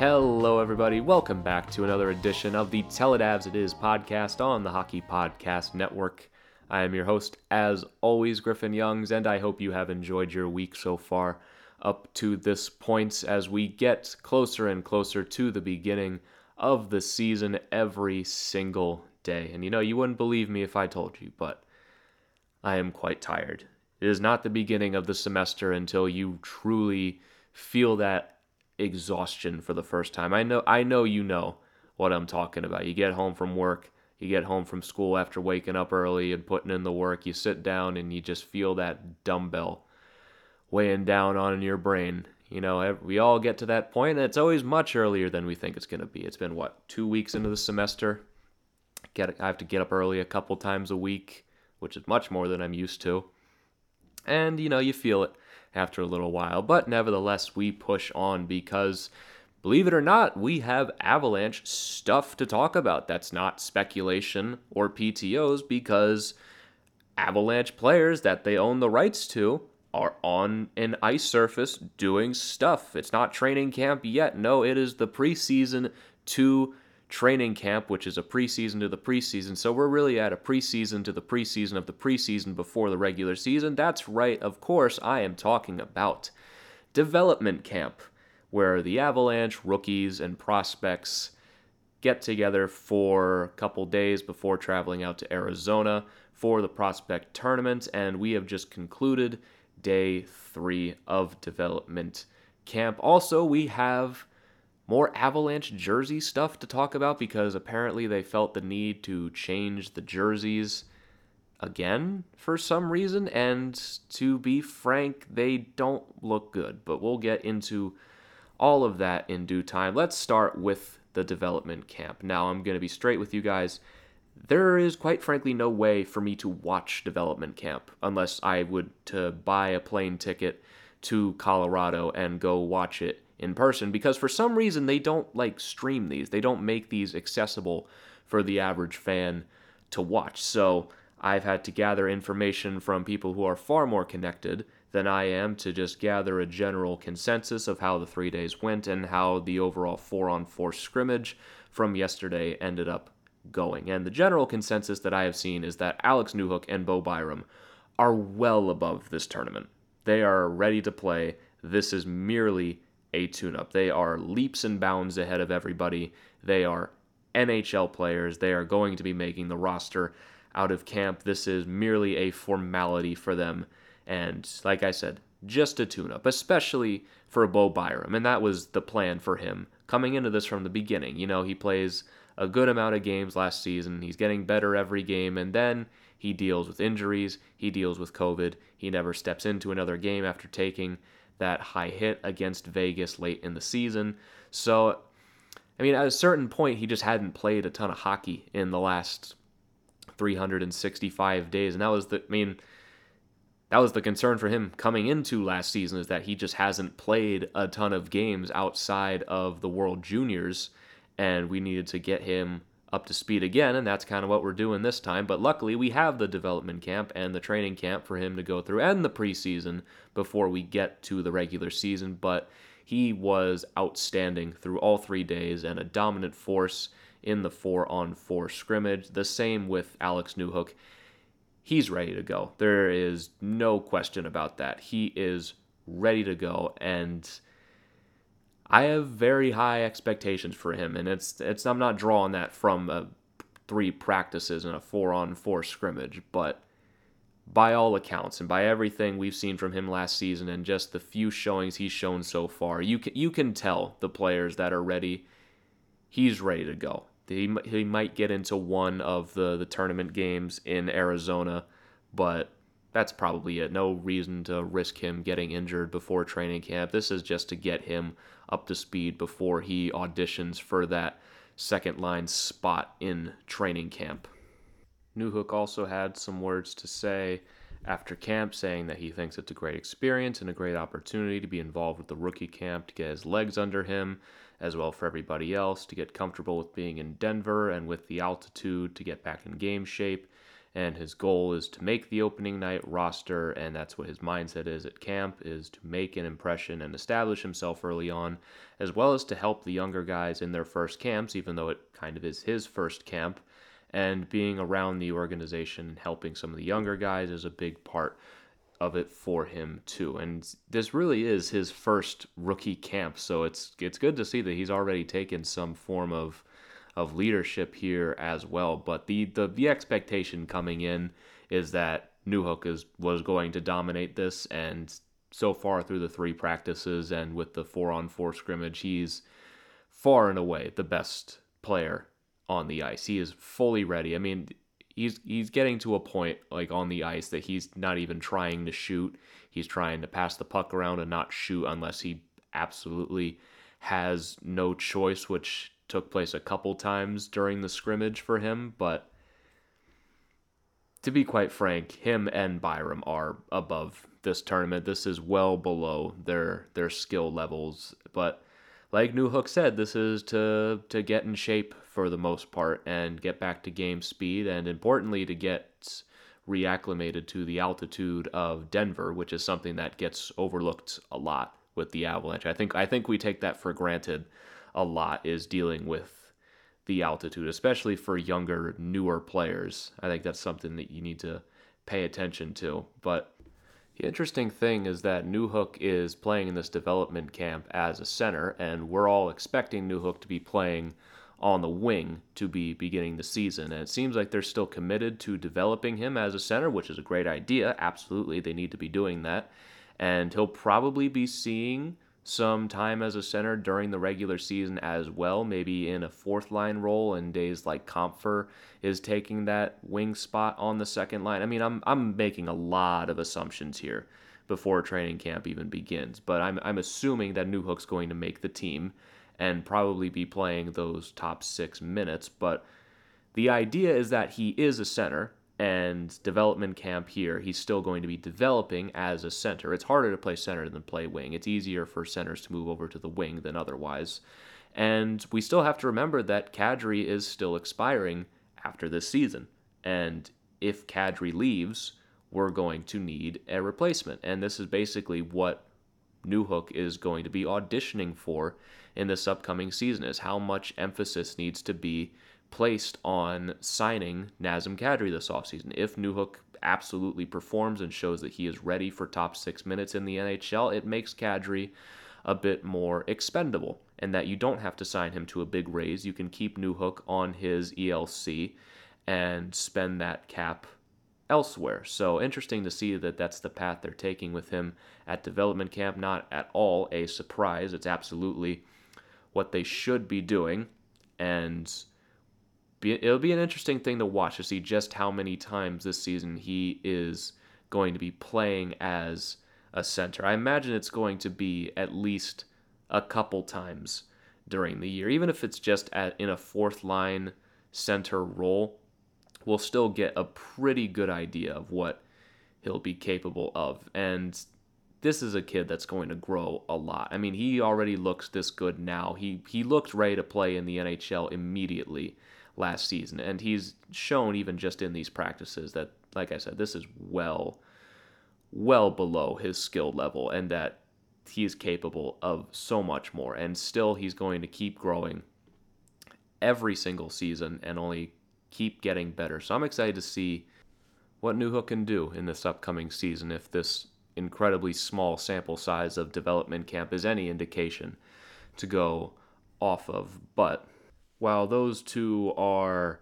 Hello, everybody. Welcome back to another edition of the Tell It Avs It Is podcast on the Hockey Podcast Network. I am your host, as always, Griffin Youngs, and I hope you have enjoyed your week so far up to this point as we get closer and closer to the beginning of the season every single day. And you know, you wouldn't believe me if I told you, but I am quite tired. It is not the beginning of the semester until you truly feel that exhaustion for the first time. I know I know you know what I'm talking about. You get home from work, you get home from school after waking up early and putting in the work, you sit down and you just feel that dumbbell weighing down on your brain. You know, we all get to that point, and it's always much earlier than we think it's going to be. It's been what two weeks into the semester. Get I have to get up early a couple times a week, which is much more than I'm used to. And you know, you feel it after a little while. But nevertheless, we push on because, believe it or not, we have Avalanche stuff to talk about. That's not speculation or PTOs because Avalanche players that they own the rights to are on an ice surface doing stuff. It's not training camp yet. No, it is the preseason to training camp, which is a preseason to the preseason. So we're really at a preseason to the preseason of the preseason before the regular season. That's right, of course, I am talking about development camp, where the Avalanche rookies and prospects get together for a couple days before traveling out to Arizona for the prospect tournament. And we have just concluded day three of development camp. Also, we have more Avalanche jersey stuff to talk about because apparently they felt the need to change the jerseys again for some reason. And to be frank, they don't look good. But we'll get into all of that in due time. Let's start with the development camp. Now, I'm going to be straight with you guys. There is quite frankly no way for me to watch development camp unless I would to buy a plane ticket to Colorado and go watch it in person because for some reason they don't like stream these. They don't make these accessible for the average fan to watch. So I've had to gather information from people who are far more connected than I am to just gather a general consensus of how the three days went and how the overall four on four scrimmage from yesterday ended up going. And the general consensus that I have seen is that Alex Newhook and Bo Byram are well above this tournament. They are ready to play. This is merely a tune up. They are leaps and bounds ahead of everybody. They are NHL players. They are going to be making the roster out of camp. This is merely a formality for them. And like I said, just a tune up, especially for Bo Byram. And that was the plan for him coming into this from the beginning. You know, he plays a good amount of games last season. He's getting better every game. And then he deals with injuries. He deals with COVID. He never steps into another game after taking that high hit against Vegas late in the season. So, I mean, at a certain point, he just hadn't played a ton of hockey in the last 365 days. And that was the, I mean, that was the concern for him coming into last season is that he just hasn't played a ton of games outside of the World Juniors. And we needed to get him up to speed again, and that's kind of what we're doing this time. But luckily, we have the development camp and the training camp for him to go through, and the preseason before we get to the regular season. But he was outstanding through all three days and a dominant force in the four on four scrimmage. The same with Alex Newhook. He's ready to go. There is no question about that. He is ready to go, and I have very high expectations for him, and it's it's I'm not drawing that from a three practices and a four on four scrimmage, but by all accounts and by everything we've seen from him last season and just the few showings he's shown so far, you can, you can tell the players that are ready. He's ready to go. He, he might get into one of the, the tournament games in Arizona, but that's probably it. No reason to risk him getting injured before training camp. This is just to get him up to speed before he auditions for that second line spot in training camp. Newhook also had some words to say after camp, saying that he thinks it's a great experience and a great opportunity to be involved with the rookie camp to get his legs under him, as well for everybody else to get comfortable with being in Denver and with the altitude to get back in game shape and his goal is to make the opening night roster and that's what his mindset is at camp is to make an impression and establish himself early on as well as to help the younger guys in their first camps even though it kind of is his first camp. And being around the organization and helping some of the younger guys is a big part of it for him too. And this really is his first rookie camp so it's it's good to see that he's already taken some form of of leadership here as well. But the the, the expectation coming in is that Newhook is was going to dominate this, and so far through the three practices and with the four on four scrimmage, he's far and away the best player on the ice. He is fully ready. I mean, he's he's getting to a point like on the ice that he's not even trying to shoot. He's trying to pass the puck around and not shoot unless he absolutely has no choice, which took place a couple times during the scrimmage for him, but to be quite frank, him and Byram are above this tournament. This is well below their their skill levels, but like Newhook said, this is to to get in shape for the most part and get back to game speed and importantly to get reacclimated to the altitude of Denver, which is something that gets overlooked a lot with the Avalanche. I think I think we take that for granted a lot is dealing with the altitude, especially for younger, newer players. I think that's something that you need to pay attention to. But the interesting thing is that Newhook is playing in this development camp as a center, and we're all expecting Newhook to be playing on the wing to be beginning the season. And it seems like they're still committed to developing him as a center, which is a great idea. Absolutely, they need to be doing that. And he'll probably be seeing some time as a center during the regular season as well, maybe in a fourth line role in days like Compher is taking that wing spot on the second line. I mean, I'm I'm making a lot of assumptions here before training camp even begins, but I'm I'm assuming that Newhook's going to make the team and probably be playing those top 6 minutes, but the idea is that he is a center and development camp here, he's still going to be developing as a center. It's harder to play center than play wing. It's easier for centers to move over to the wing than otherwise. And we still have to remember that Kadri is still expiring after this season. And if Kadri leaves, we're going to need a replacement. And this is basically what Newhook is going to be auditioning for in this upcoming season is how much emphasis needs to be placed on signing Nazem Kadri this offseason. If Newhook absolutely performs and shows that he is ready for top six minutes in the NHL, it makes Kadri a bit more expendable and that you don't have to sign him to a big raise. You can keep Newhook on his ELC and spend that cap elsewhere. So interesting to see that that's the path they're taking with him at development camp. Not at all a surprise. It's absolutely what they should be doing. And be, it'll be an interesting thing to watch to see just how many times this season he is going to be playing as a center. I imagine it's going to be at least a couple times during the year, even if it's just at in a fourth line center role. We'll still get a pretty good idea of what he'll be capable of. And this is a kid that's going to grow a lot. I mean, he already looks this good now. He he looked ready to play in the NHL immediately last season. And he's shown, even just in these practices, that, like I said, this is well, well below his skill level and that he is capable of so much more. And still, he's going to keep growing every single season and only keep getting better. So I'm excited to see what Newhook can do in this upcoming season if this incredibly small sample size of development camp is any indication to go off of. But while those two are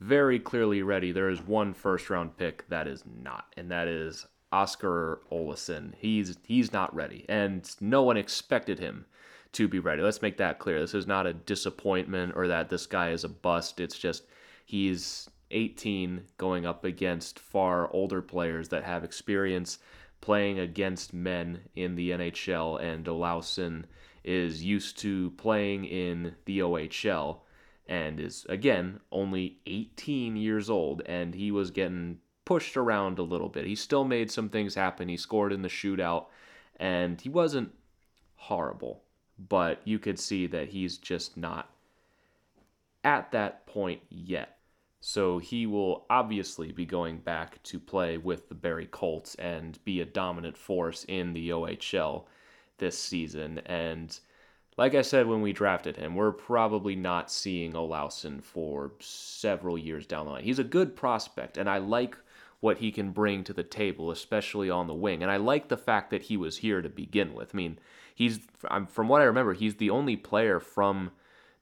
very clearly ready, there is one first round pick that is not, and that is Oskar Olausson. He's he's not ready, and no one expected him to be ready. Let's make that clear. This is not a disappointment or that this guy is a bust. It's just he's 18 going up against far older players that have experience playing against men in the NHL, and Olausson is used to playing in the OHL and is again only 18 years old and he was getting pushed around a little bit. He still made some things happen. He scored in the shootout and he wasn't horrible, but you could see that he's just not at that point yet. So he will obviously be going back to play with the Barrie Colts and be a dominant force in the OHL this season. And like I said when we drafted him, we're probably not seeing Olausson for several years down the line. He's a good prospect, and I like what he can bring to the table, especially on the wing. And I like the fact that he was here to begin with. I mean, he's from what I remember, he's the only player from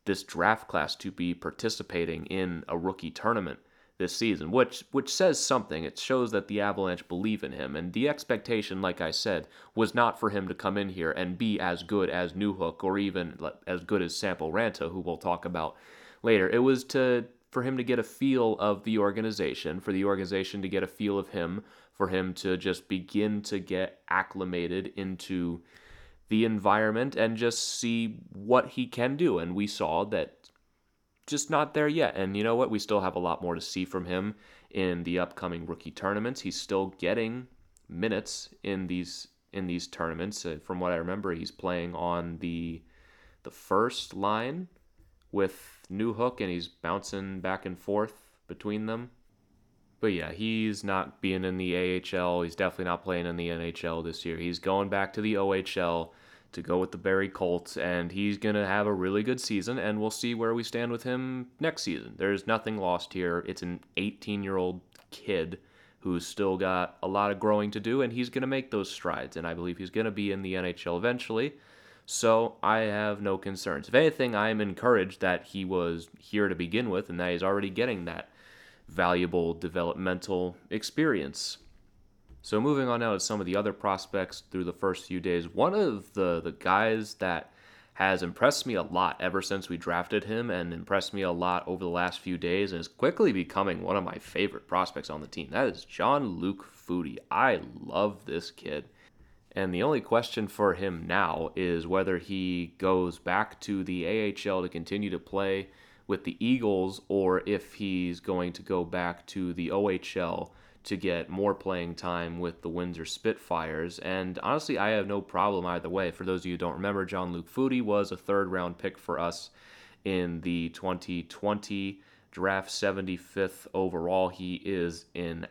this draft class to be participating in a rookie tournament this season, which which says something. It shows that the Avalanche believe in him, and the expectation, like I said, was not for him to come in here and be as good as Newhook or even as good as Sampo Ranta, who we'll talk about later. It was to for him to get a feel of the organization, for the organization to get a feel of him, for him to just begin to get acclimated into the environment and just see what he can do. And we saw that just not there yet. And you know what? We still have a lot more to see from him in the upcoming rookie tournaments. He's still getting minutes in these in these tournaments. Uh, from what I remember, he's playing on the the first line with Newhook, and he's bouncing back and forth between them. But yeah, he's not being in the AHL. He's definitely not playing in the NHL this year. He's going back to the OHL to go with the Barrie Colts, and he's going to have a really good season, and we'll see where we stand with him next season. There's nothing lost here. It's an 18 year old kid who's still got a lot of growing to do, and he's going to make those strides, and I believe he's going to be in the NHL eventually. So I have no concerns. If anything, I am encouraged that he was here to begin with and that he's already getting that valuable developmental experience. So moving on now to some of the other prospects through the first few days. One of the the guys that has impressed me a lot ever since we drafted him and impressed me a lot over the last few days and is quickly becoming one of my favorite prospects on the team. That is Jean-Luc Foudy. I love this kid. And the only question for him now is whether he goes back to the AHL to continue to play with the Eagles or if he's going to go back to the OHL to get more playing time with the Windsor Spitfires. And honestly, I have no problem either way. For those of you who don't remember, Jean-Luc Foudy was a third round pick for us in the 2020 draft, 75th overall. He is an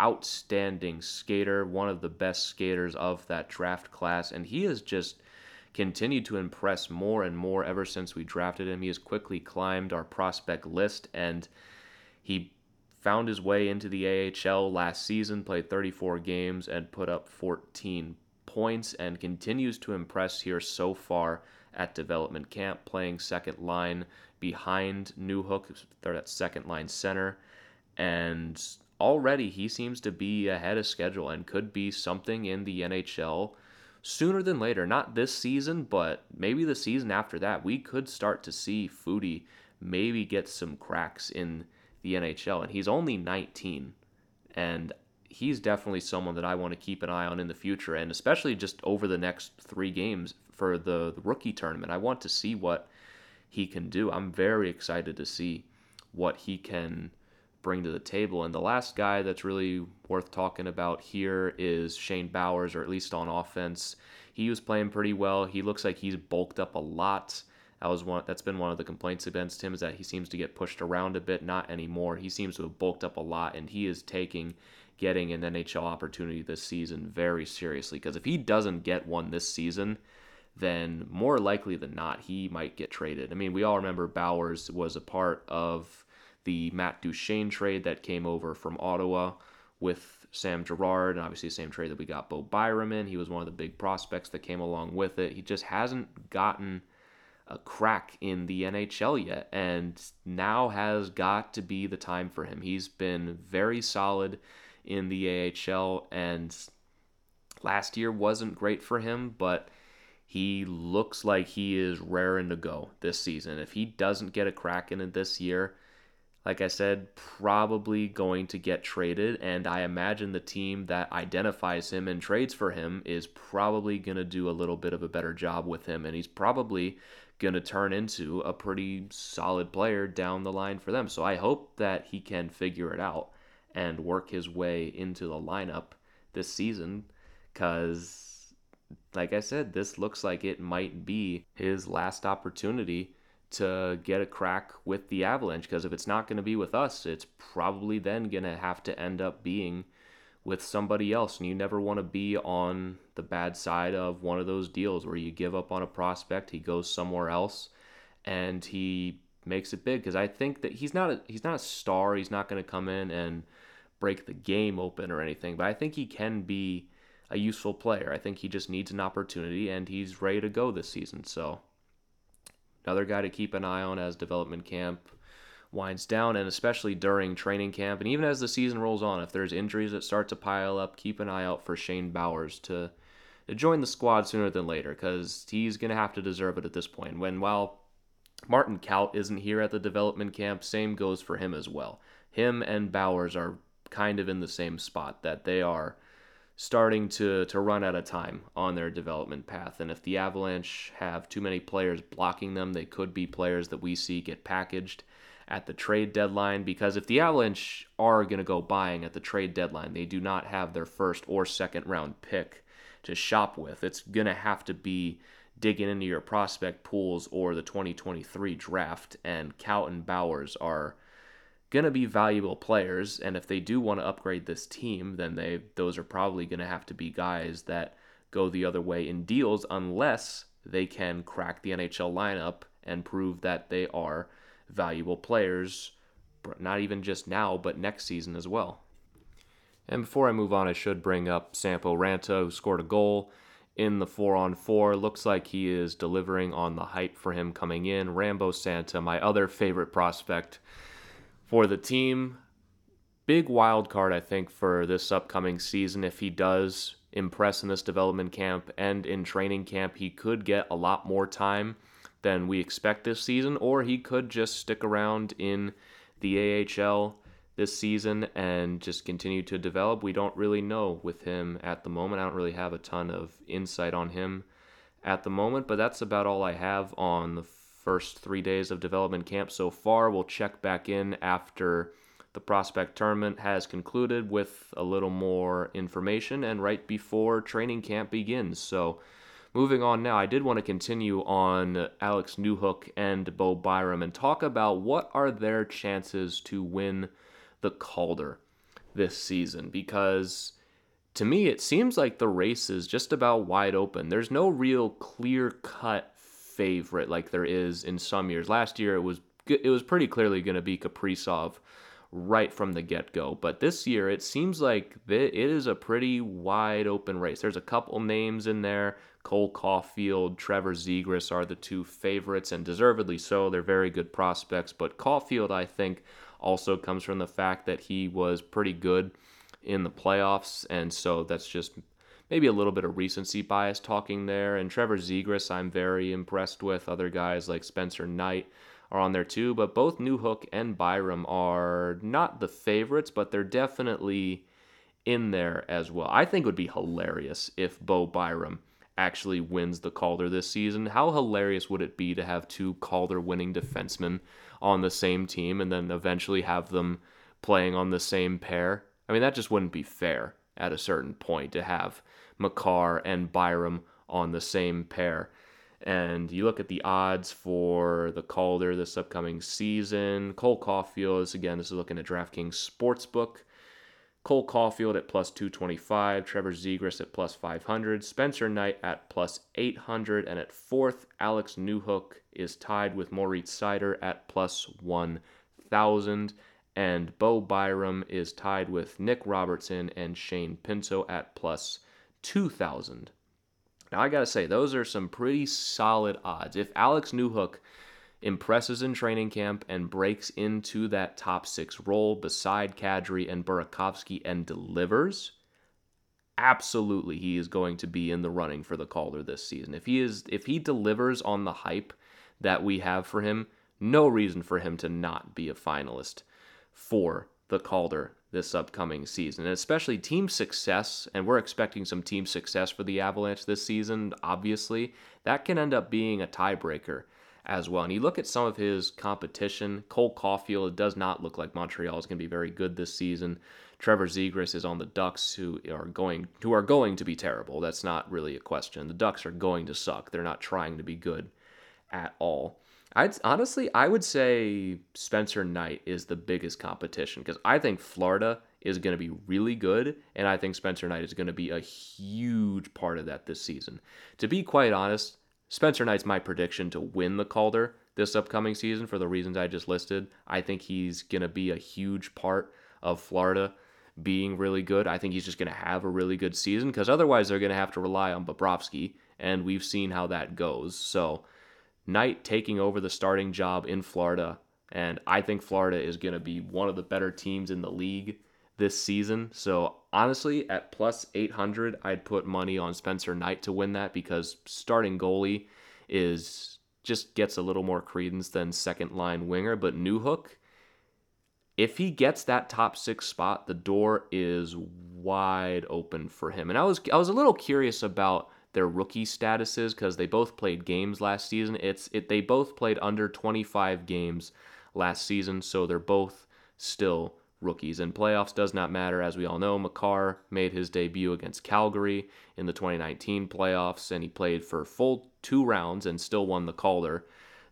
outstanding skater, one of the best skaters of that draft class, and he has just continued to impress more and more ever since we drafted him. He has quickly climbed our prospect list and he found his way into the AHL last season, played 34 games, and put up 14 points, and continues to impress here so far at development camp, playing second line behind Newhook, third at second line center. And already he seems to be ahead of schedule and could be something in the NHL sooner than later. Not this season, but maybe the season after that. We could start to see Foudy maybe get some cracks in the NHL. And he's only 19. And he's definitely someone that I want to keep an eye on in the future. And especially just over the next three games for the, the rookie tournament. I want to see what he can do. I'm very excited to see what he can bring to the table. And the last guy that's really worth talking about here is Shane Bowers, or at least on offense. He was playing pretty well. He looks like he's bulked up a lot That was one that's been one of the complaints against him is that he seems to get pushed around a bit. Not anymore. He seems to have bulked up a lot, and he is taking getting an NHL opportunity this season very seriously. Because if he doesn't get one this season, then more likely than not he might get traded. I mean, we all remember Bowers was a part of the Matt Duchene trade that came over from Ottawa with Sam Girard, and obviously the same trade that we got Bo Byram in. He was one of the big prospects that came along with it. He just hasn't gotten a crack in the NHL yet, and now has got to be the time for him. He's been very solid in the AHL, and last year wasn't great for him, but he looks like he is raring to go this season. If he doesn't get a crack in it this year, like I said, probably going to get traded. And I imagine the team that identifies him and trades for him is probably going to do a little bit of a better job with him. And he's probably going to turn into a pretty solid player down the line for them. So I hope that he can figure it out and work his way into the lineup this season because, like I said, this looks like it might be his last opportunity to get a crack with the Avalanche because if it's not going to be with us, it's probably then going to have to end up being with somebody else. And you never want to be on the bad side of one of those deals where you give up on a prospect, he goes somewhere else, and he makes it big because I think that he's not a he's not a star. He's not going to come in and break the game open or anything, but I think he can be a useful player. I think he just needs an opportunity and he's ready to go this season. So another guy to keep an eye on as development camp winds down and especially during training camp and even as the season rolls on if there's injuries that start to pile up keep an eye out for Shane Bowers to, to join the squad sooner than later because he's going to have to deserve it at this point. When while Martin Kaut isn't here at the development camp same goes for him as well. Him and Bowers are kind of in the same spot that they are starting to, to run out of time on their development path. And if the Avalanche have too many players blocking them, they could be players that we see get packaged at the trade deadline. Because if the Avalanche are going to go buying at the trade deadline, they do not have their first or second round pick to shop with. It's going to have to be digging into your prospect pools or the 2023 draft. And and Bowers are going to be valuable players and if they do want to upgrade this team then they those are probably going to have to be guys that go the other way in deals unless they can crack the NHL lineup and prove that they are valuable players not even just now but next season as well. And before I move on I should bring up Sampo Ranta who scored a goal in the 4 on 4 looks like he is delivering on the hype for him coming in. Rambo Santa my other favorite prospect for the team. Big wild card, I think, for this upcoming season. If he does impress in this development camp and in training camp, he could get a lot more time than we expect this season, or he could just stick around in the AHL this season and just continue to develop. We don't really know with him at the moment. I don't really have a ton of insight on him at the moment, but that's about all I have on the first three days of development camp so far. We'll check back in after the prospect tournament has concluded with a little more information and right before training camp begins. So, moving on now, I did want to continue on Alex Newhook and Bo Byram and talk about what are their chances to win the Calder this season because to me it seems like the race is just about wide open. There's no real clear cut favorite like there is in some years. Last year it was it was pretty clearly going to be Kaprizov right from the get go. But this year, it seems like it is a pretty wide open race. There's a couple names in there. Cole Caufield, Trevor Zegras are the two favorites, and deservedly so. They're very good prospects. But Caufield, I think, also comes from the fact that he was pretty good in the playoffs, and so that's just maybe a little bit of recency bias talking there. And Trevor Zegras, I'm very impressed with. Other guys like Spencer Knight are on there too. But both Newhook and Byram are not the favorites, but they're definitely in there as well. I think it would be hilarious if Bo Byram actually wins the Calder this season. How hilarious would it be to have two Calder winning defensemen on the same team and then eventually have them playing on the same pair? I mean, that just wouldn't be fair at a certain point to have Makar and Byram on the same pair. And you look at the odds for the Calder this upcoming season. Cole Caufield is again, this is looking at DraftKings Sportsbook. Cole Caufield at plus 225, Trevor Zegras at plus 500, Spencer Knight at plus 800, and at fourth, Alex Newhook is tied with Moritz Seider at plus 1,000, and Bo Byram is tied with Nick Robertson and Shane Pinto at plus 2,000. Now, I got to say, those are some pretty solid odds. If Alex Newhook impresses in training camp and breaks into that top six role beside Kadri and Burakovsky and delivers, absolutely he is going to be in the running for the Calder this season. If he is if he delivers on the hype that we have for him, no reason for him to not be a finalist for the Calder this upcoming season. And especially team success, and we're expecting some team success for the Avalanche this season, obviously, that can end up being a tiebreaker as well. And you look at some of his competition, Cole Caufield, it does not look like Montreal is going to be very good this season. Trevor Zegras is on the Ducks, who are going who are going to be terrible. That's not really a question. The Ducks are going to suck. They're not trying to be good at all. I'd honestly, I would say Spencer Knight is the biggest competition because I think Florida is going to be really good, and I think Spencer Knight is going to be a huge part of that this season. To be quite honest, Spencer Knight's my prediction to win the Calder this upcoming season for the reasons I just listed. I think he's going to be a huge part of Florida being really good. I think he's just going to have a really good season because otherwise they're going to have to rely on Bobrovsky, and we've seen how that goes. So, Knight taking over the starting job in Florida, and I think Florida is going to be one of the better teams in the league this season. So honestly, at plus 800, I'd put money on Spencer Knight to win that because starting goalie is just gets a little more credence than second line winger. But Newhook, if he gets that top six spot, the door is wide open for him. And I was I was a little curious about their rookie statuses because they both played games last season. It's it they both played under 25 games last season, so they're both still rookies. And playoffs does not matter, as we all know. Makar made his debut against Calgary in the 2019 playoffs, and he played for full two rounds and still won the Calder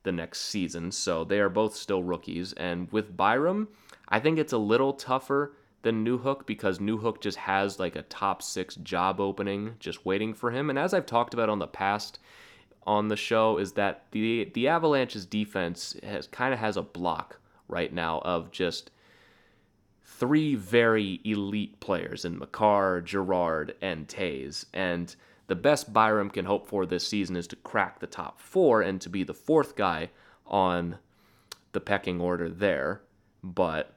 the next season. So they are both still rookies. And with Byram, I think it's a little tougher than Newhook because Newhook just has like a top six job opening just waiting for him. And as I've talked about on the past on the show, is that the the Avalanche's defense has kind of has a block right now of just three very elite players in Makar, Girard, and Toews. And the best Byram can hope for this season is to crack the top four and to be the fourth guy on the pecking order there. But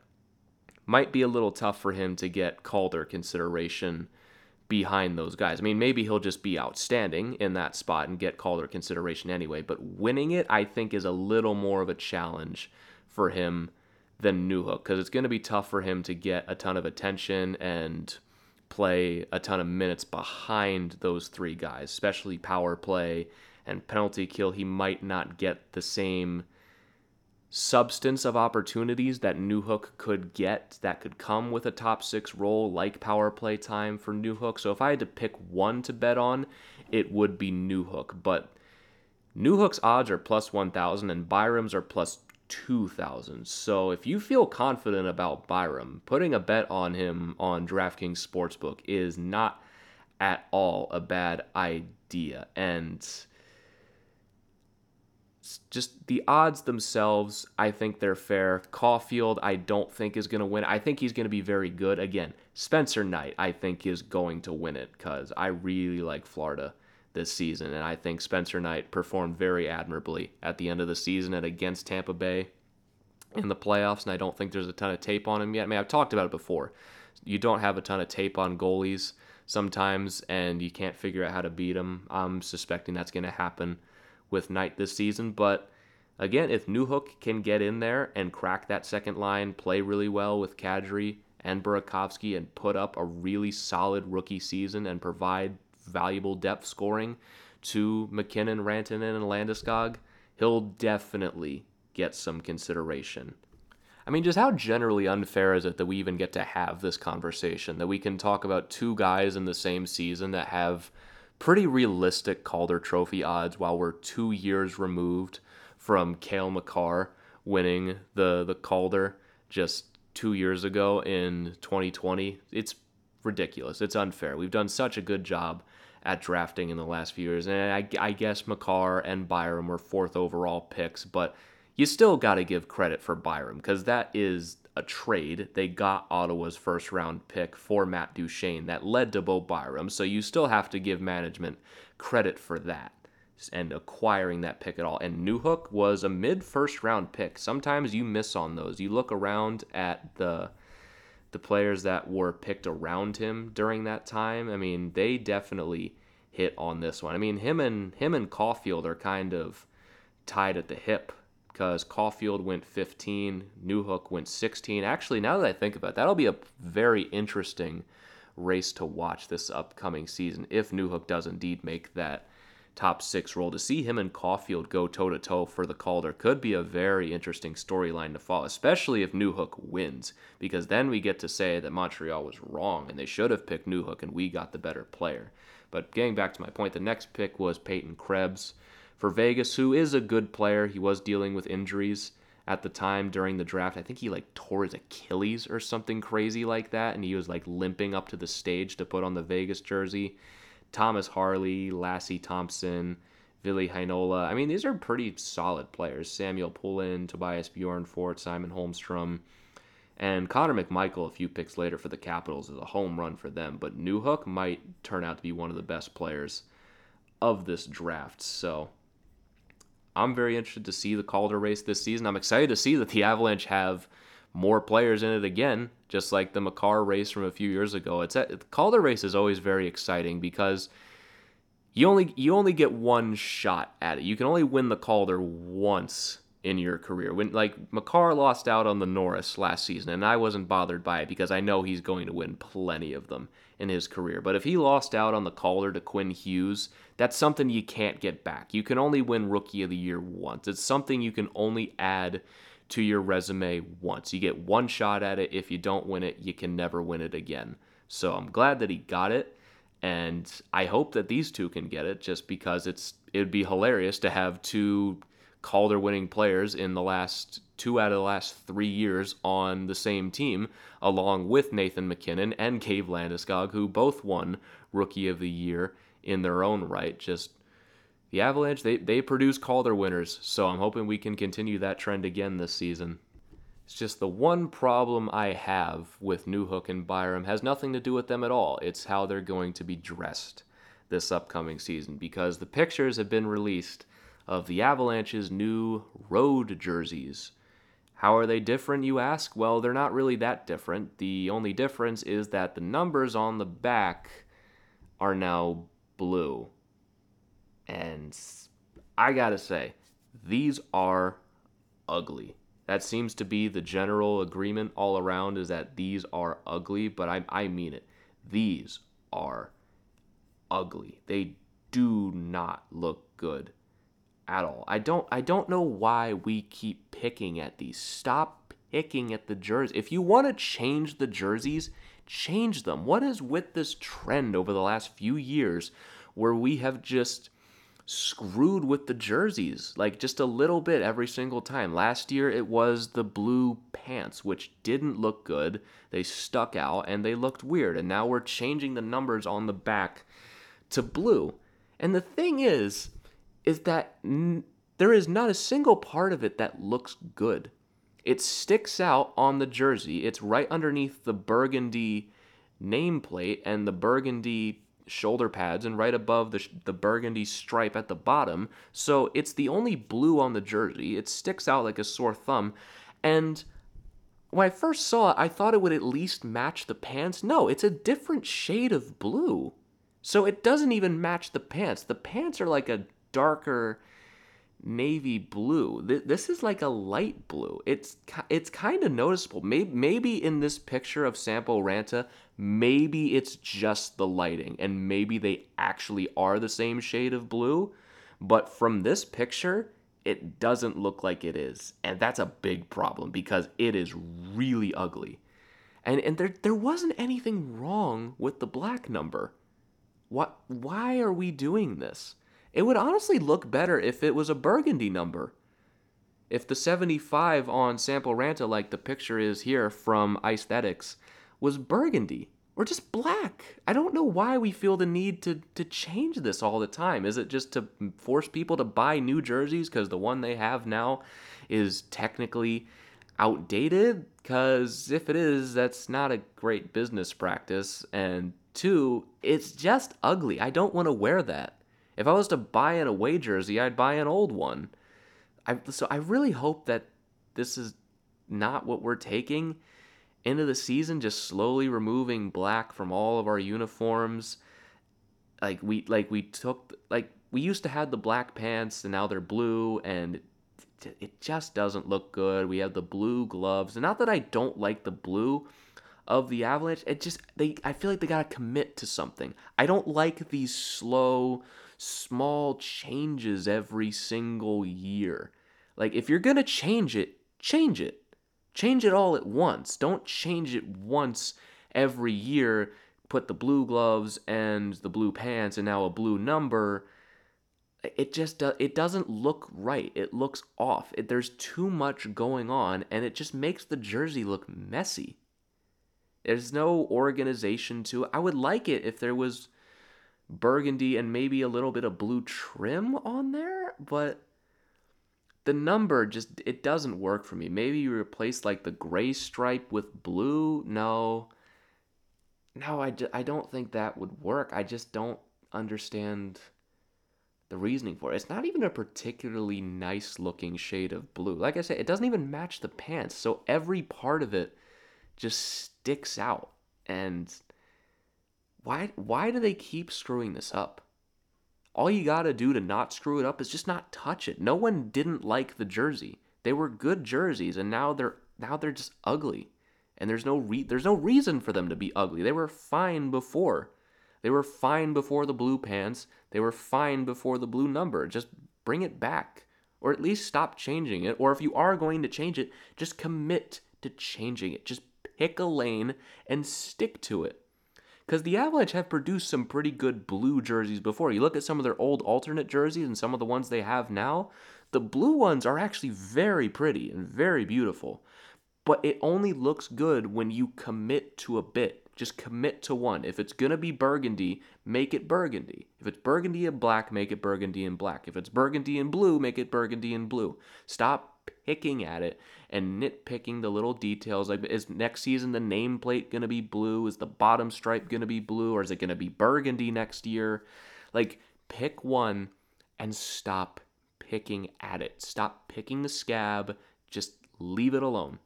might be a little tough for him to get Calder consideration behind those guys. I mean, maybe he'll just be outstanding in that spot and get Calder consideration anyway, but winning it, I think, is a little more of a challenge for him than Newhook because it's going to be tough for him to get a ton of attention and play a ton of minutes behind those three guys, especially power play and penalty kill. He might not get the same substance of opportunities that Newhook could get that could come with a top six role like power play time for Newhook. So if I had to pick one to bet on, it would be Newhook. But Newhook's odds are plus 1,000 and Byram's are plus 2000. So if you feel confident about Byram, putting a bet on him on DraftKings Sportsbook is not at all a bad idea. And just the odds themselves, I think they're fair. Caufield, I don't think is going to win. I think he's going to be very good. Again, Spencer Knight, I think is going to win it because I really like Florida this season. And I think Spencer Knight performed very admirably at the end of the season and against Tampa Bay in the playoffs. And I don't think there's a ton of tape on him yet. I mean, I've talked about it before. You don't have a ton of tape on goalies sometimes, and you can't figure out how to beat them. I'm suspecting that's going to happen with Knight this season. But again, if Newhook can get in there and crack that second line, play really well with Kadri and Burakovsky, and put up a really solid rookie season and provide valuable depth scoring to MacKinnon, Rantanen, and Landeskog, he'll definitely get some consideration. I mean, just how generally unfair is it that we even get to have this conversation? That we can talk about two guys in the same season that have pretty realistic Calder Trophy odds while we're two years removed from Cale Makar winning the the Calder just two years ago in 2020. It's ridiculous. It's unfair. We've done such a good job at drafting in the last few years, and I, I guess Makar and Byram were fourth overall picks, but you still got to give credit for Byram because that is a trade. They got Ottawa's first round pick for Matt Duchene that led to Bo Byram, so you still have to give management credit for that and acquiring that pick at all. And Newhook was a mid first round pick. Sometimes you miss on those. You look around at the the players that were picked around him during that time. I mean, they definitely hit on this one. I mean, him and him and Caufield are kind of tied at the hip because Caufield went 15, Newhook went 16. Actually, now that I think about it, that'll be a very interesting race to watch this upcoming season if Newhook does indeed make that top six role. To see him and Caufield go toe to toe for the Calder could be a very interesting storyline to follow, especially if Newhook wins, because then we get to say that Montreal was wrong and they should have picked Newhook and we got the better player. But getting back to my point, the next pick was Peyton Krebs for Vegas, who is a good player. He was dealing with injuries at the time during the draft. I think he like tore his Achilles or something crazy like that, and he was like limping up to the stage to put on the Vegas jersey. Thomas Harley, Lassi Thomson, Ville Heinola. I mean, these are pretty solid players. Samuel Poulin, Tobias Bjornfot, Simon Holmstrom, and Connor McMichael a few picks later for the Capitals is a home run for them. But Newhook might turn out to be one of the best players of this draft. So I'm very interested to see the Calder race this season. I'm excited to see that the Avalanche have more players in it again, just like the Makar race from a few years ago. It's at, the Calder race is always very exciting because you only you only get one shot at it. You can only win the Calder once in your career. When like Makar lost out on the Norris last season, and I wasn't bothered by it because I know he's going to win plenty of them in his career. But if he lost out on the Calder to Quinn Hughes, that's something you can't get back. You can only win Rookie of the Year once. It's something you can only add to your resume once. You get one shot at it. If you don't win it, you can never win it again. So I'm glad that he got it. And I hope that these two can get it just because it's it'd be hilarious to have two Calder winning players in the last two out of the last three years on the same team, along with Nathan MacKinnon and Gabe Landeskog, who both won Rookie of the Year in their own right. Just the Avalanche, they, they produce Calder winners, so I'm hoping we can continue that trend again this season. It's just the one problem I have with Newhook and Byram has nothing to do with them at all. It's how they're going to be dressed this upcoming season because the pictures have been released of the Avalanche's new road jerseys. How are they different, you ask? Well, they're not really that different. The only difference is that the numbers on the back are now blue. And I gotta say, these are ugly. That seems to be the general agreement all around is that these are ugly, but I, I mean it. These are ugly. They do not look good at all. I don't I don't know why we keep picking at these. Stop picking at the jerseys. If you want to change the jerseys, change them. What is with this trend over the last few years where we have just screwed with the jerseys, like just a little bit every single time. Last year it was the blue pants, which didn't look good. They stuck out and they looked weird. And now we're changing the numbers on the back to blue. And the thing is, is that n- there is not a single part of it that looks good. It sticks out on the jersey. It's right underneath the burgundy nameplate and the burgundy shoulder pads and right above the, the burgundy stripe at the bottom. So it's the only blue on the jersey. It sticks out like a sore thumb. And when I first saw it, I thought it would at least match the pants. No, it's a different shade of blue. So it doesn't even match the pants. The pants are like a darker navy blue. This is like a light blue. It's it's kind of noticeable. Maybe maybe in this picture of Sampo Ranta, maybe it's just the lighting and maybe they actually are the same shade of blue, but from this picture, it doesn't look like it is. And that's a big problem because it is really ugly. And and there there wasn't anything wrong with the black number. What why are we doing this? It would honestly look better if it was a burgundy number. If the 75 on Sampo Ranta, like the picture is here from Aesthetics, was burgundy or just black. I don't know why we feel the need to, to change this all the time. Is it just to force people to buy new jerseys because the one they have now is technically outdated? Because if it is, that's not a great business practice. And two, it's just ugly. I don't want to wear that. If I was to buy an away jersey, I'd buy an old one. I, so I really hope that this is not what we're taking into the season, just slowly removing black from all of our uniforms. Like we like we took like we used to have the black pants and now they're blue and it just doesn't look good. We have the blue gloves. And not that I don't like the blue of the Avalanche, it just they I feel like they got to commit to something. I don't like these slow small changes every single year. Like, if you're going to change it, change it. Change it all at once. Don't change it once every year. Put the blue gloves and the blue pants and now a blue number. It just it doesn't look right. It looks off. It, there's too much going on and it just makes the jersey look messy. There's no organization to it. I would like it if there was burgundy and maybe a little bit of blue trim on there, but the number just it doesn't work for me. Maybe you replace like the gray stripe with blue. No. No, I, just, I don't think that would work. I just don't understand the reasoning for it. It's not even a particularly nice looking shade of blue. Like I said, it doesn't even match the pants. So every part of it just sticks out. And why why do they keep screwing this up? All you got to do to not screw it up is just not touch it. No one didn't like the jersey. They were good jerseys and now they're now they're just ugly. And there's no re- there's no reason for them to be ugly. They were fine before. They were fine before the blue pants. They were fine before the blue number. Just bring it back or at least stop changing it or if you are going to change it, just commit to changing it. Just pick a lane and stick to it. Because the Avalanche have produced some pretty good blue jerseys before. You look at some of their old alternate jerseys and some of the ones they have now, the blue ones are actually very pretty and very beautiful. But it only looks good when you commit to a bit. Just commit to one. If it's going to be burgundy, make it burgundy. If it's burgundy and black, make it burgundy and black. If it's burgundy and blue, make it burgundy and blue. Stop picking at it and nitpicking the little details. Like, is next season the nameplate going to be blue? Is the bottom stripe going to be blue? Or is it going to be burgundy next year? Like, pick one and stop picking at it. Stop picking the scab. Just leave it alone.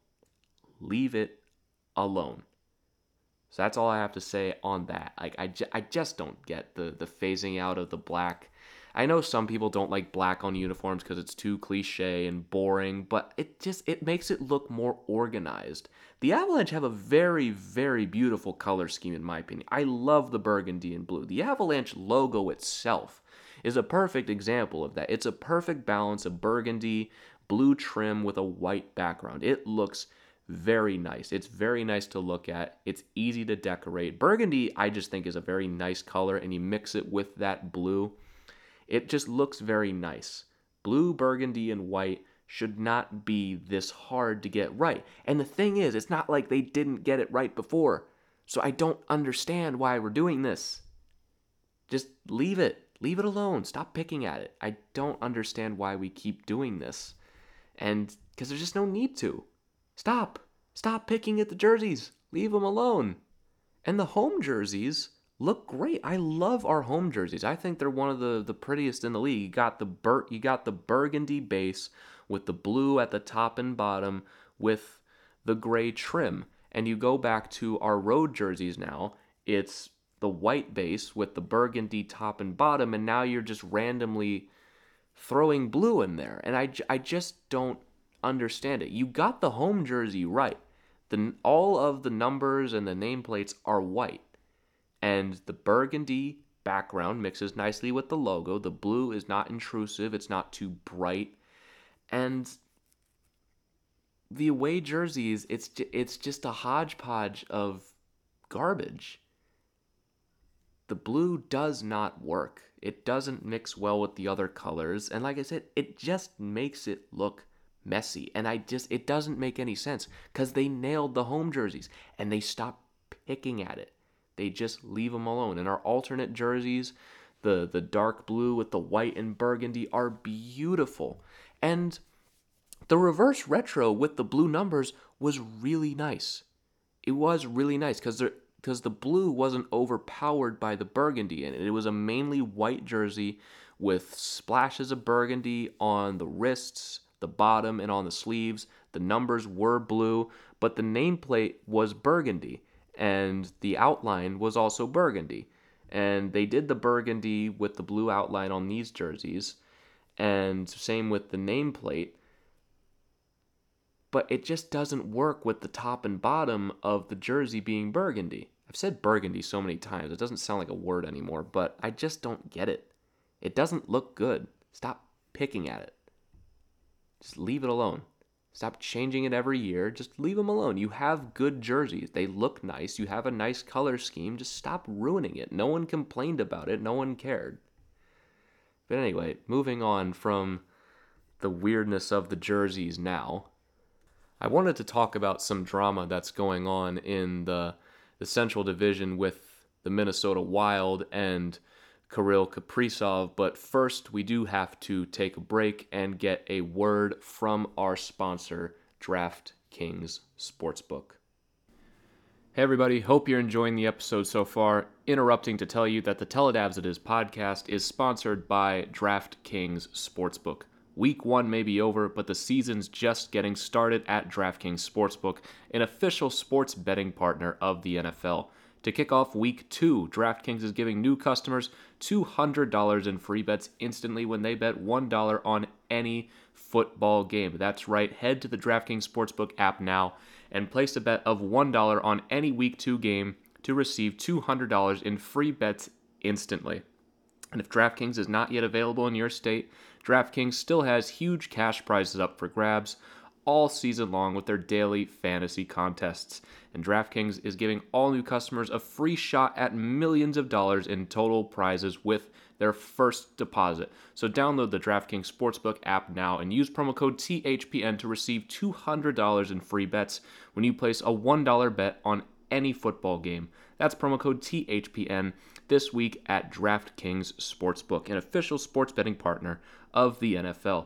Leave it alone. So that's all I have to say on that. Like I, ju- I just don't get the the phasing out of the black I know some people don't like black on uniforms because it's too cliche and boring, but it just it makes it look more organized. The Avalanche have a very very beautiful color scheme in my opinion. I love the burgundy and blue. The Avalanche logo itself is a perfect example of that. It's a perfect balance of burgundy, blue trim with a white background. It looks very nice. It's very nice to look at. It's easy to decorate. Burgundy, I just think, is a very nice color, and you mix it with that blue. It just looks very nice. Blue, burgundy, and white should not be this hard to get right. And the thing is, it's not like they didn't get it right before. So I don't understand why we're doing this. Just leave it. Leave it alone. Stop picking at it. I don't understand why we keep doing this. And because there's just no need to. Stop. Stop picking at the jerseys. Leave them alone. And the home jerseys, look great. I love our home jerseys. I think they're one of the, the prettiest in the league. You got the bur- you got the burgundy base with the blue at the top and bottom with the gray trim. And you go back to our road jerseys now, it's the white base with the burgundy top and bottom and now you're just randomly throwing blue in there. And I, I just don't understand it. You got the home jersey right. The, all of the numbers and the nameplates are white and the burgundy background mixes nicely with the logo. The blue is not intrusive, it's not too bright. And the away jerseys, it's it's just a hodgepodge of garbage. The blue does not work. It doesn't mix well with the other colors. And like I said, it just makes it look messy. And I just, it doesn't make any sense because they nailed the home jerseys and they stopped picking at it. They just leave them alone. And our alternate jerseys, the, the dark blue with the white and burgundy, are beautiful. And the reverse retro with the blue numbers was really nice. It was really nice because because the blue wasn't overpowered by the burgundy in it. It was a mainly white jersey with splashes of burgundy on the wrists, the bottom, and on the sleeves. The numbers were blue, but the nameplate was burgundy, and the outline was also burgundy. And they did the burgundy with the blue outline on these jerseys, and same with the nameplate but it just doesn't work with the top and bottom of the jersey being burgundy. I've said burgundy so many times, it doesn't sound like a word anymore, but I just don't get it. It doesn't look good. Stop picking at it. Just leave it alone. Stop changing it every year. Just leave them alone. You have good jerseys. They look nice. You have a nice color scheme. Just stop ruining it. No one complained about it. No one cared. But anyway, moving on from the weirdness of the jerseys now, I wanted to talk about some drama that's going on in the the Central Division with the Minnesota Wild and Kirill Kaprizov, but first we do have to take a break and get a word from our sponsor, DraftKings Sportsbook. Hey everybody, hope you're enjoying the episode so far. Interrupting to tell you that the Tell It Avs It Is podcast is sponsored by DraftKings Sportsbook. Week one may be over, but the season's just getting started at DraftKings Sportsbook, an official sports betting partner of the NFL. To kick off week two, DraftKings is giving new customers $200 in free bets instantly when they bet $1 on any football game. That's right, head to the DraftKings Sportsbook app now and place a bet of $1 on any week two game to receive $200 in free bets instantly. And if DraftKings is not yet available in your state, DraftKings still has huge cash prizes up for grabs all season long with their daily fantasy contests. And DraftKings is giving all new customers a free shot at millions of dollars in total prizes with their first deposit. So download the DraftKings Sportsbook app now and use promo code THPN to receive $200 in free bets when you place a $1 bet on any football game. That's promo code THPN this week at DraftKings Sportsbook, an official sports betting partner of the NFL.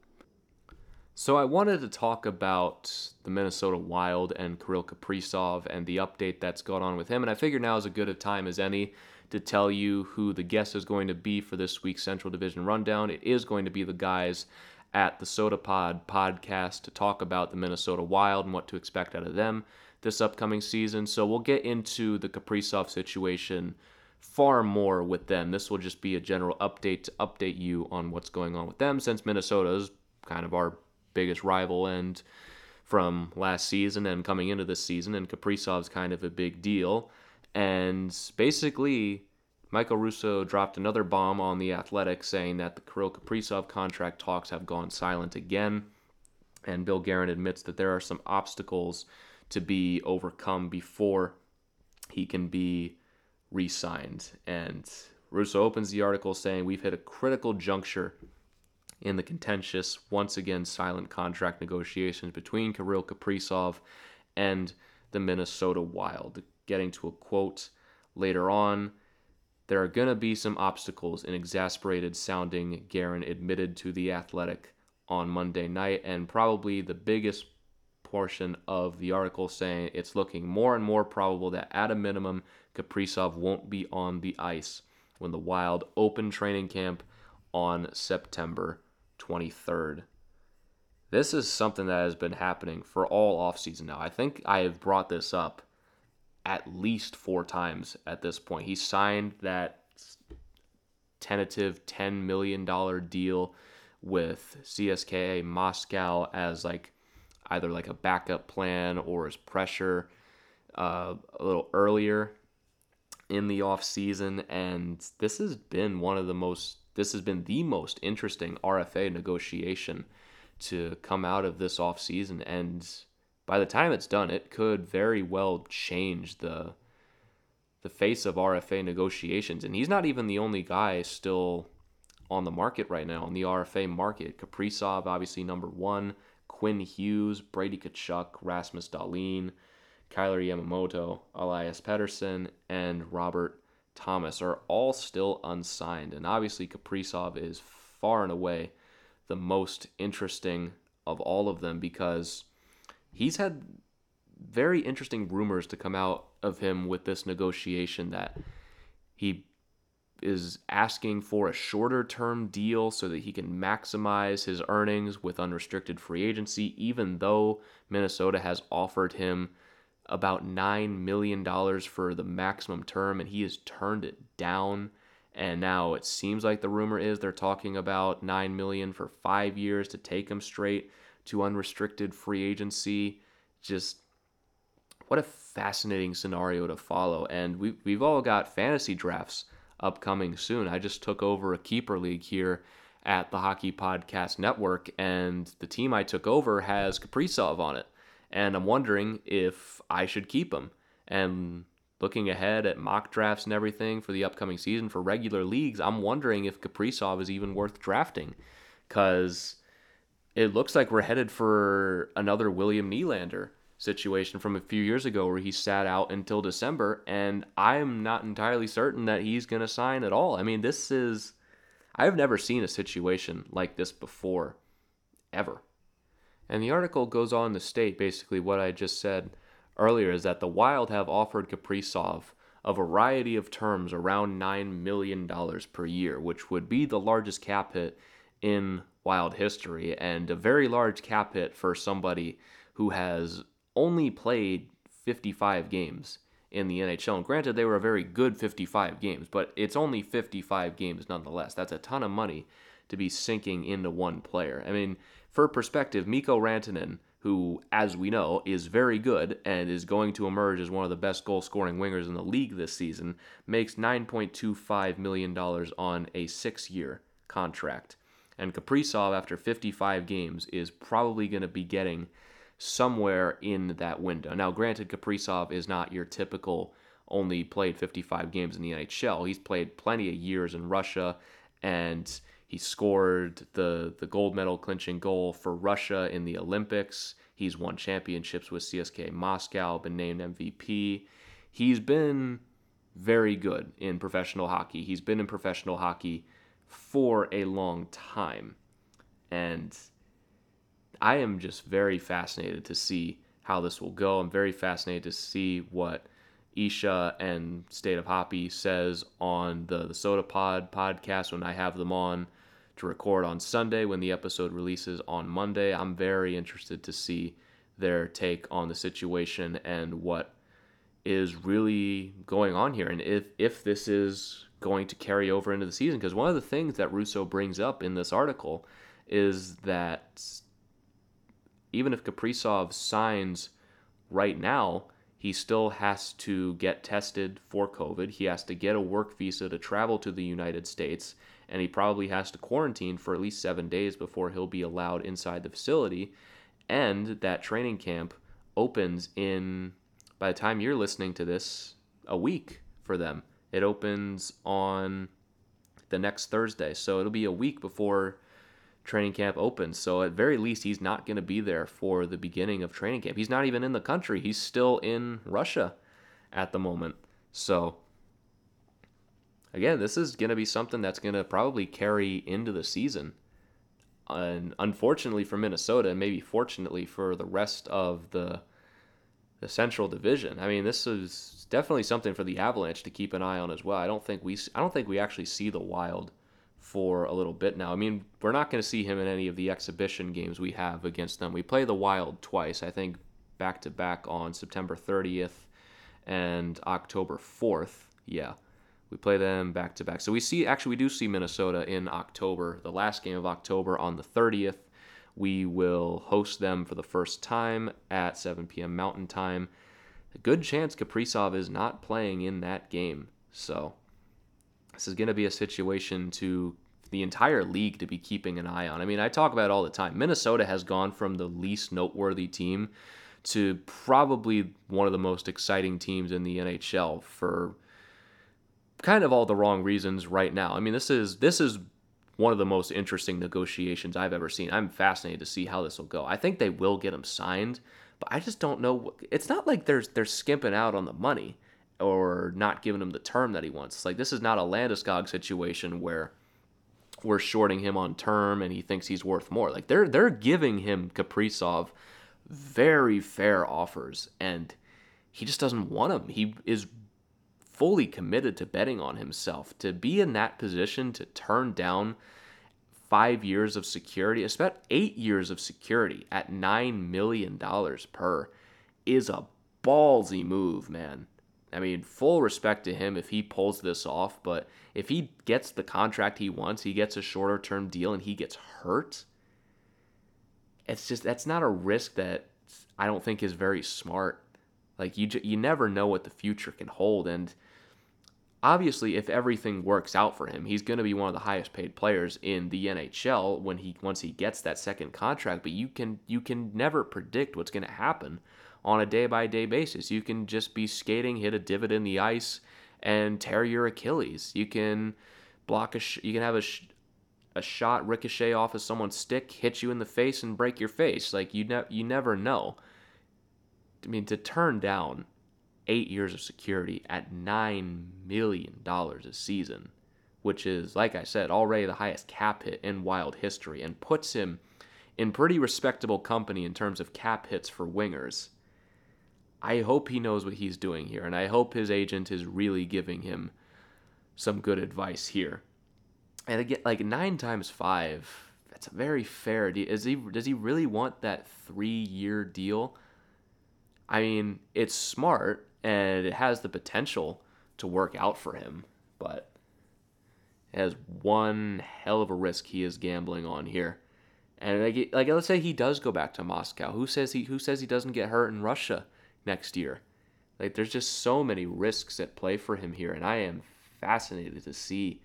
So I wanted to talk about the Minnesota Wild and Kirill Kaprizov and the update that's going on with him. And I figure now is as good a time as any to tell you who the guest is going to be for this week's Central Division Rundown. It is going to be the guys at the Soda Pod podcast to talk about the Minnesota Wild and what to expect out of them this upcoming season. So we'll get into the Kaprizov situation far more with them. This will just be a general update to update you on what's going on with them since Minnesota is kind of our biggest rival and from last season and coming into this season, and Kaprizov's kind of a big deal. And basically, Michael Russo dropped another bomb on the Athletic saying that the Kirill Kaprizov contract talks have gone silent again. And Bill Guerin admits that there are some obstacles to be overcome before he can be re signed. And Russo opens the article saying, We've hit a critical juncture in the contentious, once again silent contract negotiations between Kirill Kaprizov and the Minnesota Wild. Getting to a quote later on, there are going to be some obstacles, an exasperated sounding Guerin admitted to The Athletic on Monday night, and probably the biggest portion of the article saying it's looking more and more probable that at a minimum, Kaprizov won't be on the ice when the Wild open training camp on September 23rd. This is something that has been happening for all offseason now. I think I have brought this up at least four times at this point. He signed that tentative $10 million deal with CSKA Moscow as like either like a backup plan or as pressure uh, a little earlier in the off season, and this has been one of the most. This has been the most interesting RFA negotiation to come out of this off season, and by the time it's done, it could very well change the the face of RFA negotiations. And he's not even the only guy still on the market right now in the RFA market. Kaprizov, obviously number one. Quinn Hughes, Brady Tkachuk, Rasmus Dahlin, Kailer Yamamoto, Elias Pettersson, and Robert Thomas are all still unsigned. And obviously, Kaprizov is far and away the most interesting of all of them because he's had very interesting rumors to come out of him with this negotiation that he is asking for a shorter term deal so that he can maximize his earnings with unrestricted free agency, even though Minnesota has offered him about $9 million for the maximum term and he has turned it down. And now it seems like the rumor is they're talking about 9 million for five years to take him straight to unrestricted free agency. Just what a fascinating scenario to follow. And we, we've all got fantasy drafts upcoming soon. I just took over a keeper league here at the Hockey Podcast Network, and the team I took over has Kaprizov on it. And I'm wondering if I should keep him. And looking ahead at mock drafts and everything for the upcoming season for regular leagues, I'm wondering if Kaprizov is even worth drafting. Because it looks like we're headed for another William Nylander situation from a few years ago where he sat out until December, and I'm not entirely certain that he's going to sign at all. I mean, this is. I've never seen a situation like this before, ever. And the article goes on to state basically what I just said earlier is that the Wild have offered Kaprizov a variety of terms around $9 million per year, which would be the largest cap hit in Wild history and a very large cap hit for somebody who has only played 55 games in the NHL. And granted, they were a very good 55 games, but it's only 55 games nonetheless. That's a ton of money to be sinking into one player. I mean, for perspective, Mikko Rantanen, who, as we know, is very good and is going to emerge as one of the best goal scoring wingers in the league this season, makes $9.25 million on a six year contract. And Kaprizov, after 55 games, is probably going to be getting somewhere in that window. Now, granted, Kaprizov is not your typical only played 55 games in the NHL. He's played plenty of years in Russia, and he scored the the gold medal clinching goal for Russia in the Olympics. He's won championships with CSKA Moscow, been named MVP. He's been very good in professional hockey. He's been in professional hockey for a long time. And I am just very fascinated to see how this will go. I'm very fascinated to see what Isha and State of Hoppy says on the, the Soda Pod podcast when I have them on to record on Sunday when the episode releases on Monday. I'm very interested to see their take on the situation and what is really going on here and if if this is going to carry over into the season because one of the things that Russo brings up in this article is that even if Kaprizov signs right now, he still has to get tested for COVID. He has to get a work visa to travel to the United States, and he probably has to quarantine for at least seven days before he'll be allowed inside the facility. And that training camp opens in, by the time you're listening to this, a week for them. It opens on the next Thursday. So it'll be a week before training camp opens. So at very least, he's not going to be there for the beginning of training camp. He's not even in the country. He's still in Russia at the moment. So again, this is going to be something that's going to probably carry into the season. And unfortunately for Minnesota, and maybe fortunately for the rest of the the Central Division. I mean, this is definitely something for the Avalanche to keep an eye on as well. I don't think we I don't think we actually see the Wild for a little bit now. I mean, we're not going to see him in any of the exhibition games we have against them. We play the Wild twice, I think back to back on September 30th and October 4th. Yeah. We play them back to back. So we see actually we do see Minnesota in October, the last game of October on the 30th We will host them for the first time at 7 p.m. Mountain Time. A good chance Kaprizov is not playing in that game. So this is going to be a situation to the entire league to be keeping an eye on. I mean, I talk about it all the time. Minnesota has gone from the least noteworthy team to probably one of the most exciting teams in the NHL for kind of all the wrong reasons right now. I mean, this is this is one of the most interesting negotiations I've ever seen. I'm fascinated to see how this will go. I think they will get him signed, but I just don't know. It's not like they're they're skimping out on the money or not giving him the term that he wants. It's like this is not a Landeskog situation where we're shorting him on term and he thinks he's worth more. Like they're they're giving him Kaprizov very fair offers and he just doesn't want them. He is fully committed to betting on himself. To be in that position to turn down five years of security, especially eight years of security at $9 million per, is a ballsy move, man. I mean, full respect to him if he pulls this off, but if he gets the contract he wants, he gets a shorter term deal and he gets hurt, it's just that's not a risk that I don't think is very smart. Like you you never know what the future can hold and obviously if everything works out for him, he's going to be one of the highest paid players in the NHL when he once he gets that second contract, but you can you can never predict what's going to happen on a day by day basis. You can just be skating, hit a divot in the ice and tear your Achilles. You can block a sh- you can have a sh- a shot ricochet off of someone's stick, hit you in the face, and break your face. Like you, ne- you never know. I mean, to turn down eight years of security at nine million dollars a season, which is, like I said, already the highest cap hit in Wild history, and puts him in pretty respectable company in terms of cap hits for wingers. I hope he knows what he's doing here, and I hope his agent is really giving him some good advice here and again, like nine times five, that's a very fair deal. Is he does he really want that three year deal? I mean, it's smart and it has the potential to work out for him, but it has one hell of a risk he is gambling on here. And like, like let's say he does go back to Moscow. Who says he who says he doesn't get hurt in Russia next year? Like there's just so many risks at play for him here, and I am fascinated to see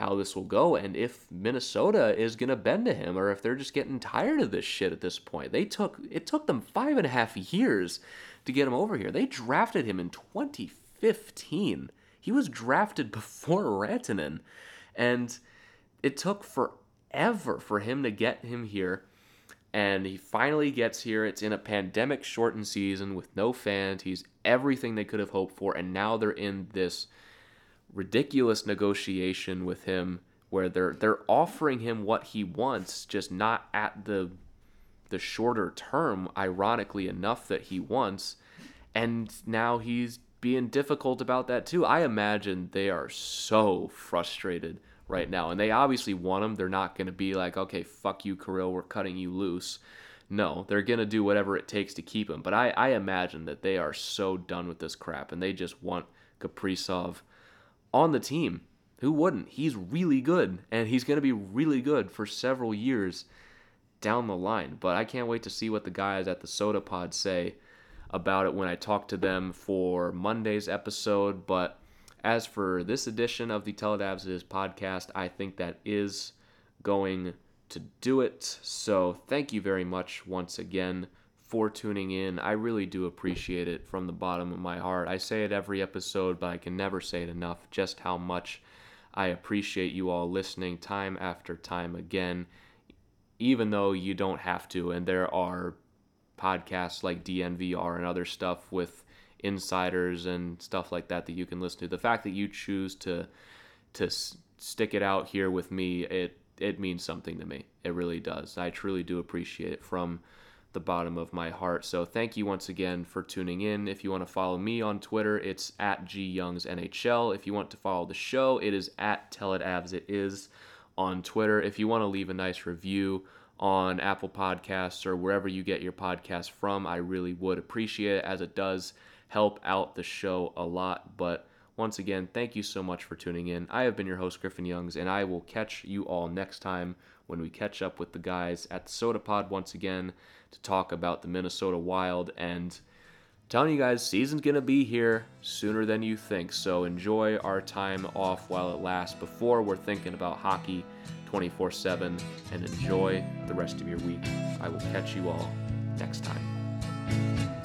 how this will go and if Minnesota is going to bend to him or if they're just getting tired of this shit at this point. They took it took them five and a half years to get him over here. They drafted him in 2015. He was drafted before Rantanen, and it took forever for him to get him here. And he finally gets here. It's in a pandemic shortened season with no fans. He's everything they could have hoped for, and now they're in this ridiculous negotiation with him where they're they're offering him what he wants just not at the the shorter term ironically enough that he wants and now he's being difficult about that too. I imagine they are so frustrated right now and they obviously want him. They're not going to be like, "Okay, fuck you, Kirill, we're cutting you loose." No, they're going to do whatever it takes to keep him. But I, I imagine that they are so done with this crap and they just want Kaprizov on the team. Who wouldn't? He's really good, and he's going to be really good for several years down the line. But I can't wait to see what the guys at the Soda Pod say about it when I talk to them for Monday's episode. But as for this edition of the Tell It Avs podcast, I think that is going to do it. So thank you very much once again for tuning in. I really do appreciate it from the bottom of my heart. I say it every episode, but I can never say it enough just how much I appreciate you all listening time after time again, even though you don't have to. And there are podcasts like DNVR and other stuff with insiders and stuff like that that you can listen to. The fact that you choose to to stick it out here with me, it it means something to me. It really does. I truly do appreciate it from the bottom of my heart. So thank you once again for tuning in. If you want to follow me on Twitter, it's at G Young's NHL. If you want to follow the show, it is at Tell It Avs It Is on Twitter. If you want to leave a nice review on Apple Podcasts or wherever you get your podcast from, I really would appreciate it as it does help out the show a lot. But once again, thank you so much for tuning in. I have been your host, Griffin Youngs, and I will catch you all next time when we catch up with the guys at Soda Pod once again to talk about the Minnesota Wild and telling you guys season's gonna be here sooner than you think. So enjoy our time off while it lasts before we're thinking about hockey 24-7 and enjoy the rest of your week. I will catch you all next time